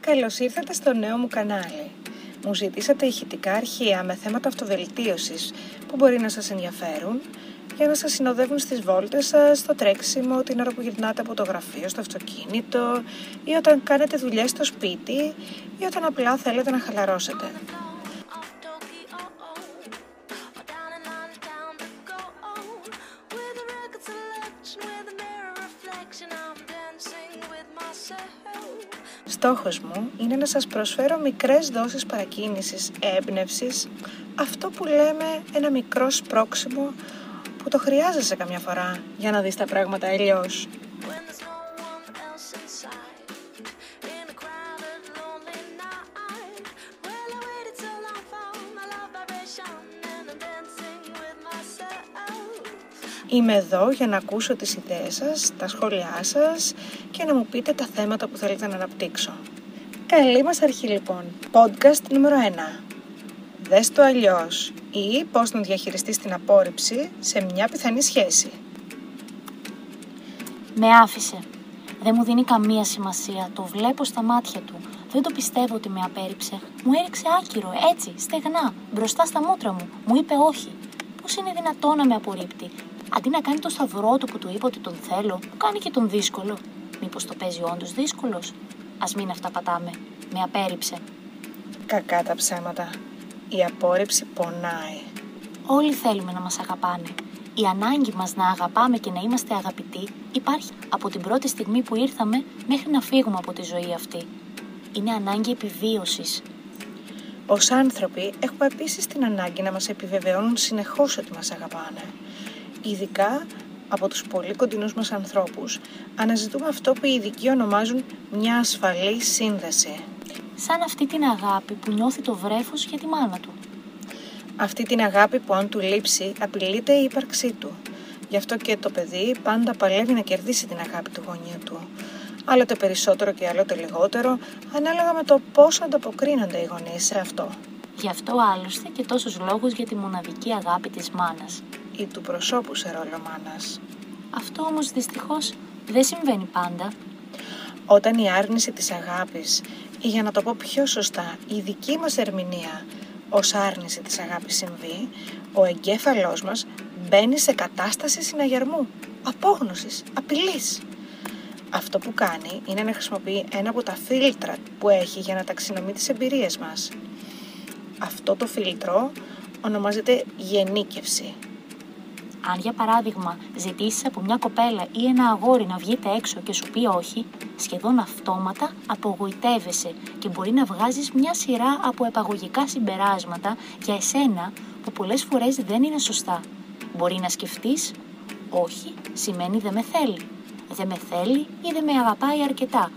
Καλώς ήρθατε στο νέο μου κανάλι. Μου ζητήσατε ηχητικά αρχεία με θέματα αυτοβελτίωσης που μπορεί να σας ενδιαφέρουν για να σας συνοδεύουν στις βόλτες σας, στο τρέξιμο, την ώρα που γυρνάτε από το γραφείο, στο αυτοκίνητο ή όταν κάνετε δουλειές στο σπίτι ή όταν απλά θέλετε να χαλαρώσετε. Στόχος μου είναι να σας προσφέρω μικρές δόσεις παρακίνησης, έμπνευσης, αυτό που λέμε ένα μικρό σπρώξιμο που το χρειάζεσαι καμιά φορά για να δεις τα πράγματα αλλιώς. Είμαι εδώ για να ακούσω τις ιδέες σας, τα σχόλιά σας και να μου πείτε τα θέματα που θέλετε να αναπτύξω. Καλή μας αρχή λοιπόν. Podcast νούμερο 1. Δες το αλλιώς ή πώς να διαχειριστείς την απόρριψη σε μια πιθανή σχέση. Με άφησε. Δεν μου δίνει καμία σημασία. Το βλέπω στα μάτια του. Δεν το πιστεύω ότι με απέρριψε. Μου έριξε άκυρο, έτσι, στεγνά, μπροστά στα μούτρα μου. Μου είπε όχι. Πώς είναι δυνατό να με απορρίπτει; Αντί να κάνει το σταυρό του που του είπα ότι τον θέλω, μου κάνει και τον δύσκολο. Μήπως το παίζει όντως δύσκολος; Α μην αυτά πατάμε. Με απέρριψε. Κακά τα ψέματα. Η απόρριψη πονάει. Όλοι θέλουμε να μας αγαπάνε. Η ανάγκη μας να αγαπάμε και να είμαστε αγαπητοί υπάρχει από την πρώτη στιγμή που ήρθαμε μέχρι να φύγουμε από τη ζωή αυτή. Είναι ανάγκη επιβίωσης. Ως άνθρωποι έχουμε επίσης την ανάγκη να μας επιβεβαιώνουν συνεχώς ότι μας αγαπάνε. Ειδικά από τους πολύ κοντινούς μας ανθρώπους αναζητούμε αυτό που οι ειδικοί ονομάζουν μια ασφαλή σύνδεση σαν αυτή την αγάπη που νιώθει το βρέφος για τη μάνα του. Αυτή την αγάπη που αν του λείψει απειλείται η ύπαρξή του. Γι' αυτό και το παιδί πάντα παλεύει να κερδίσει την αγάπη του γονιού του. Άλλοτε περισσότερο και άλλοτε λιγότερο, ανάλογα με το πώς ανταποκρίνονται οι γονείς σε αυτό. Γι' αυτό άλλωστε και τόσους λόγους για τη μοναδική αγάπη της μάνας. Ή του προσώπου σε ρόλο μάνας. Αυτό όμως δυστυχώς δεν συμβαίνει πάντα. Όταν η άρνηση της αγάπης ή για να το πω πιο σωστά, η δική μας ερμηνεία ως άρνηση της αγάπης συμβεί, ο εγκέφαλός μας μπαίνει σε κατάσταση συναγερμού, απόγνωσης, απειλής. Αυτό που κάνει είναι να χρησιμοποιεί ένα από τα φίλτρα που έχει για να ταξινομεί τις εμπειρίες μας. Αυτό το φίλτρο ονομάζεται γενίκευση αν για παράδειγμα ζητήσεις από μια κοπέλα ή ένα αγόρι να βγείτε έξω και σου πει όχι, σχεδόν αυτόματα απογοητεύεσαι και μπορεί να βγάζεις μια σειρά από επαγωγικά συμπεράσματα για εσένα που πολλές φορές δεν είναι σωστά. Μπορεί να σκεφτείς όχι σημαίνει δεν με θέλει. Δεν με θέλει ή δεν με αγαπάει αρκετά.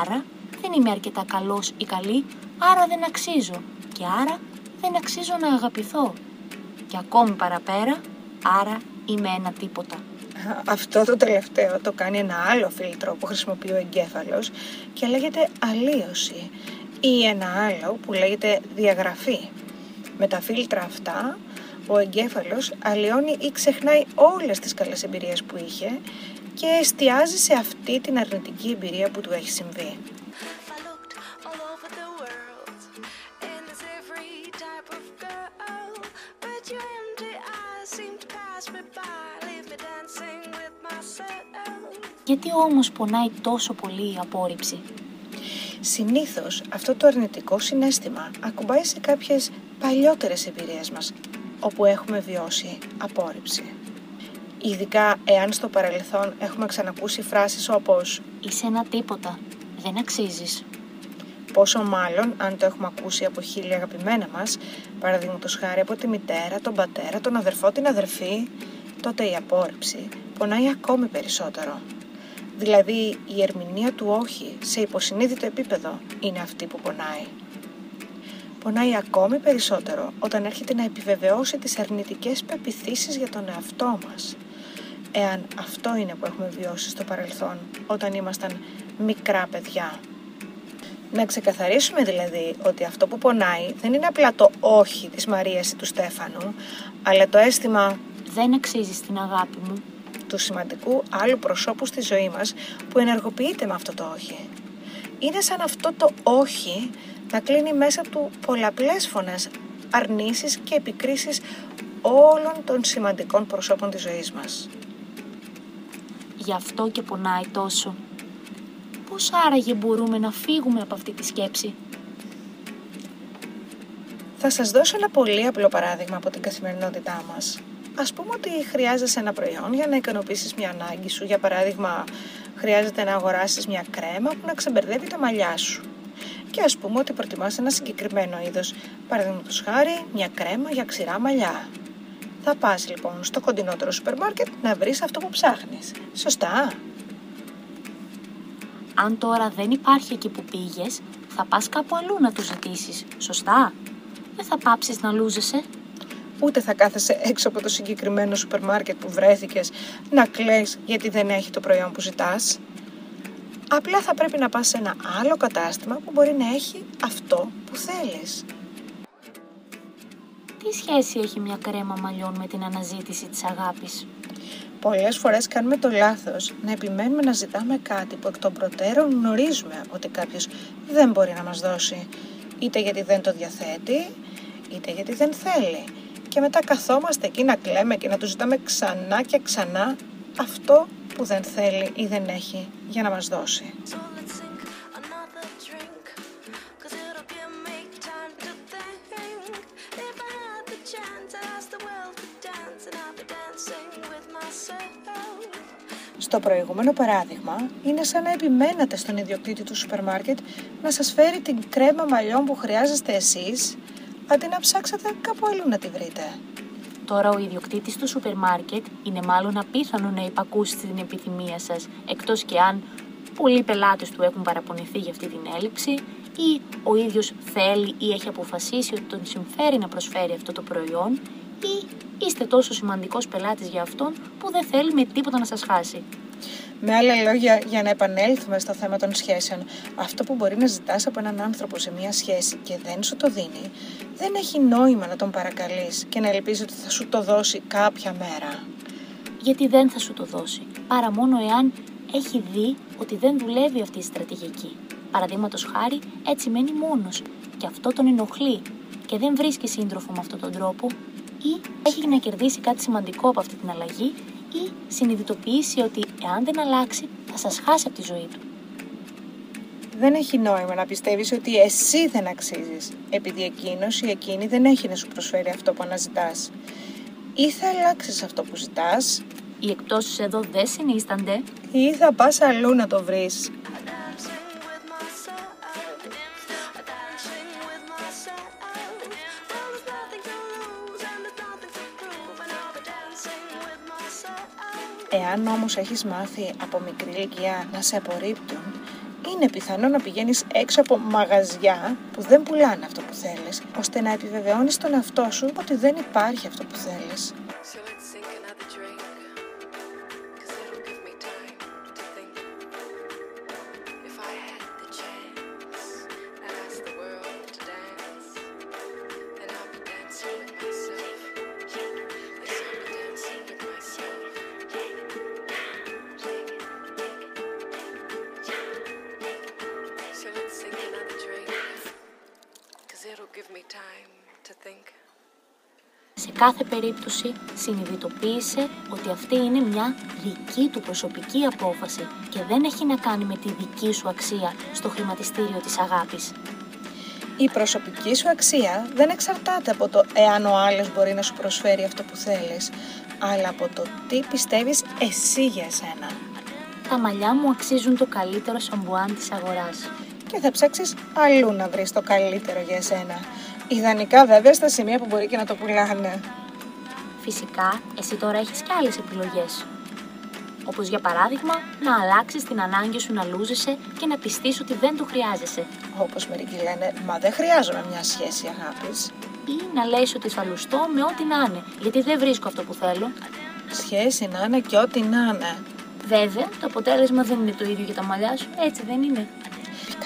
Άρα δεν είμαι αρκετά καλός ή καλή, άρα δεν αξίζω. Και άρα δεν αξίζω να αγαπηθώ. Και ακόμη παραπέρα, άρα είμαι ένα τίποτα. Αυτό το τελευταίο το κάνει ένα άλλο φίλτρο που χρησιμοποιεί ο εγκέφαλος και λέγεται αλλίωση ή ένα άλλο που λέγεται διαγραφή. Με τα φίλτρα αυτά ο εγκέφαλος αλλοιώνει ή ξεχνάει όλες τις καλές εμπειρίες που είχε και εστιάζει σε αυτή την αρνητική εμπειρία που του έχει συμβεί. Γιατί όμως πονάει τόσο πολύ η απόρριψη; Συνήθως αυτό το αρνητικό συνέστημα ακουμπάει σε κάποιες παλιότερες εμπειρίες μας, όπου έχουμε βιώσει απόρριψη. Ειδικά εάν στο παρελθόν έχουμε ξανακούσει φράσεις όπως «Είσαι ένα τίποτα, δεν αξίζεις». Πόσο μάλλον αν το έχουμε ακούσει από χίλια αγαπημένα μας, παραδείγματος χάρη από τη μητέρα, τον πατέρα, τον αδερφό, την αδερφή, τότε η απόρριψη πονάει ακόμη περισσότερο. Δηλαδή η ερμηνεία του όχι σε υποσυνείδητο επίπεδο είναι αυτή που πονάει. Πονάει ακόμη περισσότερο όταν έρχεται να επιβεβαιώσει τις αρνητικές πεπιθήσεις για τον εαυτό μας. Εάν αυτό είναι που έχουμε βιώσει στο παρελθόν όταν ήμασταν μικρά παιδιά. Να ξεκαθαρίσουμε δηλαδή ότι αυτό που πονάει δεν είναι απλά το όχι της Μαρίας ή του Στέφανου, αλλά το αίσθημα «Δεν αξίζεις την αγάπη μου». Του σημαντικού άλλου προσώπου στη ζωή μας που ενεργοποιείται με αυτό το όχι. Είναι σαν αυτό το όχι να κλείνει μέσα του πολλαπλές φωνές, αρνήσεις και επικρίσεις όλων των σημαντικών προσώπων της ζωής μας. Γι' αυτό και πονάει τόσο. Πώς άραγε μπορούμε να φύγουμε από αυτή τη σκέψη; Θα σας δώσω ένα πολύ απλό παράδειγμα από την καθημερινότητά μας. Ας πούμε ότι χρειάζεσαι ένα προϊόν για να ικανοποιήσεις μια ανάγκη σου. Για παράδειγμα, χρειάζεται να αγοράσεις μια κρέμα που να ξεμπερδεύει τα μαλλιά σου. Και ας πούμε ότι προτιμάς ένα συγκεκριμένο είδος, παραδείγματος χάρη μια κρέμα για ξηρά μαλλιά. Θα πας λοιπόν στο κοντινότερο σούπερ μάρκετ να βρεις αυτό που ψάχνεις. Σωστά; Αν τώρα δεν υπάρχει εκεί που πήγες, θα πας κάπου αλλού να το ζητήσεις. Σωστά; Δεν θα πάψεις να λούζεσαι; Ούτε θα κάθεσαι έξω από το συγκεκριμένο σούπερ μάρκετ που βρέθηκες να κλαις γιατί δεν έχει το προϊόν που ζητάς. Απλά θα πρέπει να πας σε ένα άλλο κατάστημα που μπορεί να έχει αυτό που θέλεις. Τι σχέση έχει μια κρέμα μαλλιών με την αναζήτηση της αγάπης; Πολλές φορές κάνουμε το λάθος να επιμένουμε να ζητάμε κάτι που εκ των προτέρων γνωρίζουμε ότι κάποιος δεν μπορεί να μας δώσει. Είτε γιατί δεν το διαθέτει, είτε γιατί δεν θέλει. Και μετά καθόμαστε εκεί να κλαίμε και να τους ζητάμε ξανά και ξανά αυτό που δεν θέλει ή δεν έχει για να μας δώσει. Στο προηγούμενο παράδειγμα, είναι σαν να επιμένατε στον ιδιοκτήτη του σούπερ μάρκετ να σας φέρει την κρέμα μαλλιών που χρειάζεστε εσείς, αντί να ψάξετε κάπου αλλού να τη βρείτε. Τώρα ο ιδιοκτήτης του σούπερ μάρκετ είναι μάλλον απίθανο να υπακούσει την επιθυμία σας, εκτός και αν πολλοί πελάτες του έχουν παραπονηθεί για αυτή την έλλειψη ή ο ίδιος θέλει ή έχει αποφασίσει ότι τον συμφέρει να προσφέρει αυτό το προϊόν ή είστε τόσο σημαντικός πελάτης για αυτόν που δεν θέλει με τίποτα να σας χάσει. Με άλλα λόγια, για να επανέλθουμε στο θέμα των σχέσεων, αυτό που μπορεί να ζητάς από έναν άνθρωπο σε μια σχέση και δεν σου το δίνει, δεν έχει νόημα να τον παρακαλείς και να ελπίζεις ότι θα σου το δώσει κάποια μέρα. Γιατί δεν θα σου το δώσει, παρά μόνο εάν έχει δει ότι δεν δουλεύει αυτή η στρατηγική. Παραδείγματος χάρη, έτσι μένει μόνος και αυτό τον ενοχλεί και δεν βρίσκει σύντροφο με αυτόν τον τρόπο ή έχει να κερδίσει κάτι σημαντικό από αυτή την αλλαγή ή συνειδητοποιήσει ότι εάν δεν αλλάξει θα σας χάσει από τη ζωή του. Δεν έχει νόημα να πιστεύεις ότι εσύ δεν αξίζεις, επειδή εκείνος ή εκείνη δεν έχει να σου προσφέρει αυτό που αναζητάς. Ή θα αλλάξεις αυτό που ζητάς, Οι εκτόσεις εδώ δεν συνίστανται ή θα πας αλλού να το βρεις. Εάν όμως έχεις μάθει από μικρή ηλικία να σε απορρίπτουν, είναι πιθανό να πηγαίνεις έξω από μαγαζιά που δεν πουλάνε αυτό που θέλεις, ώστε να επιβεβαιώνεις τον εαυτό σου ότι δεν υπάρχει αυτό που θέλεις. Σε κάθε περίπτωση συνειδητοποίησε ότι αυτή είναι μια δική του προσωπική απόφαση και δεν έχει να κάνει με τη δική σου αξία στο χρηματιστήριο της αγάπης. Η προσωπική σου αξία δεν εξαρτάται από το εάν ο άλλος μπορεί να σου προσφέρει αυτό που θέλεις, αλλά από το τι πιστεύεις εσύ για εσένα. Τα μαλλιά μου αξίζουν το καλύτερο σαμπουάν της αγοράς. Και θα ψάξεις αλλού να βρεις το καλύτερο για εσένα. Ιδανικά βέβαια στα σημεία που μπορεί και να το πουλάνε. Φυσικά, εσύ τώρα έχεις και άλλες επιλογές. Όπως για παράδειγμα, να αλλάξεις την ανάγκη σου να λούζεσαι και να πιστείς ότι δεν το χρειάζεσαι. Όπως μερικοί λένε, μα δεν χρειάζομαι μια σχέση αγάπης. Ή να λες ότι θα λουστώ με ό,τι να είναι, γιατί δεν βρίσκω αυτό που θέλω. Σχέση να είναι και ό,τι να είναι. Βέβαια, το αποτέλεσμα δεν είναι το ίδιο για τα μαλλιά σου, έτσι δεν είναι.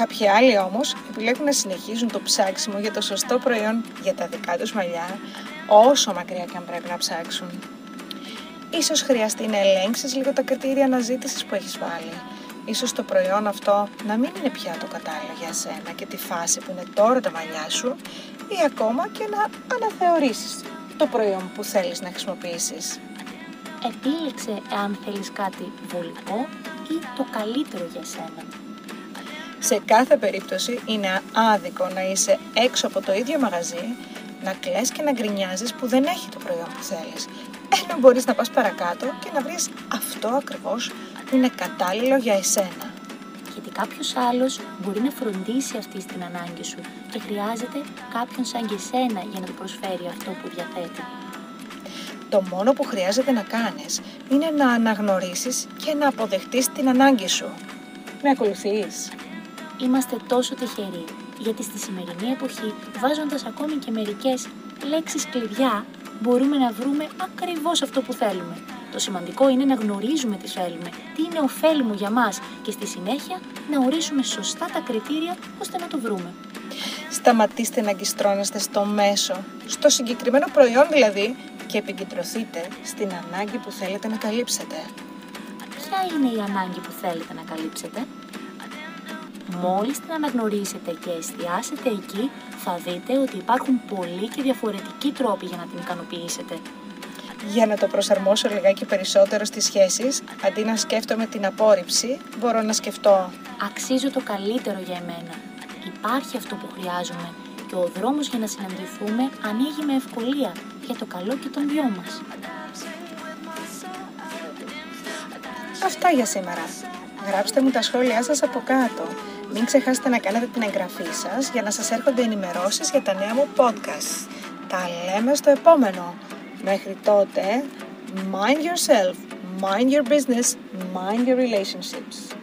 Κάποιοι άλλοι όμως επιλέγουν να συνεχίζουν το ψάξιμο για το σωστό προϊόν για τα δικά τους μαλλιά, όσο μακριά και αν πρέπει να ψάξουν. Ίσως χρειαστεί να ελέγξεις λίγο τα κριτήρια αναζήτησης που έχεις βάλει. Ίσως το προϊόν αυτό να μην είναι πια το κατάλληλο για σένα και τη φάση που είναι τώρα τα μαλλιά σου ή ακόμα και να αναθεωρήσεις το προϊόν που θέλεις να χρησιμοποιήσεις. Επίλεξε εάν θέλεις κάτι βολικό ή το καλύτερο για σένα. Σε κάθε περίπτωση είναι άδικο να είσαι έξω από το ίδιο μαγαζί, να κλαις και να γκρινιάζεις που δεν έχει το προϊόν που θέλεις. Ενώ μπορείς να πας παρακάτω και να βρεις αυτό ακριβώς που είναι κατάλληλο για εσένα. Γιατί κάποιος άλλος μπορεί να φροντίσει αυτή την ανάγκη σου και χρειάζεται κάποιον σαν και σένα για να του προσφέρει αυτό που διαθέτει. Το μόνο που χρειάζεται να κάνεις είναι να αναγνωρίσεις και να αποδεχτείς την ανάγκη σου. Με ακολουθείς. Είμαστε τόσο τυχεροί, γιατί στη σημερινή εποχή, βάζοντας ακόμη και μερικές λέξεις κλειδιά, μπορούμε να βρούμε ακριβώς αυτό που θέλουμε. Το σημαντικό είναι να γνωρίζουμε τι θέλουμε, τι είναι ωφέλιμο για μας και στη συνέχεια να ορίσουμε σωστά τα κριτήρια ώστε να το βρούμε. Σταματήστε να αγκιστρώνεστε στο μέσο, στο συγκεκριμένο προϊόν δηλαδή, και επικεντρωθείτε στην ανάγκη που θέλετε να καλύψετε. Ποια είναι η ανάγκη που θέλετε να καλύψετε; Μόλις την αναγνωρίσετε και εστιάσετε εκεί, θα δείτε ότι υπάρχουν πολλοί και διαφορετικοί τρόποι για να την ικανοποιήσετε. Για να το προσαρμόσω λιγάκι περισσότερο στις σχέσεις, αντί να σκέφτομαι την απόρριψη, μπορώ να σκεφτώ Αξίζω το καλύτερο για εμένα. Υπάρχει αυτό που χρειάζομαι και ο δρόμος για να συναντηθούμε ανοίγει με ευκολία για το καλό και των δυο μας. Αυτά για σήμερα. Γράψτε μου τα σχόλιά σας από κάτω. Μην ξεχάσετε να κάνετε την εγγραφή σας για να σας έρχονται ενημερώσεις για τα νέα μου podcast. Τα λέμε στο επόμενο. Μέχρι τότε, mind yourself, mind your business, mind your relationships.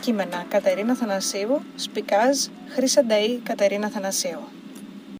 Κείμενα Κατερίνα Θανασίου, Σπικάζ, Χρύσα Ντέι, Κατερίνα Θανασίου.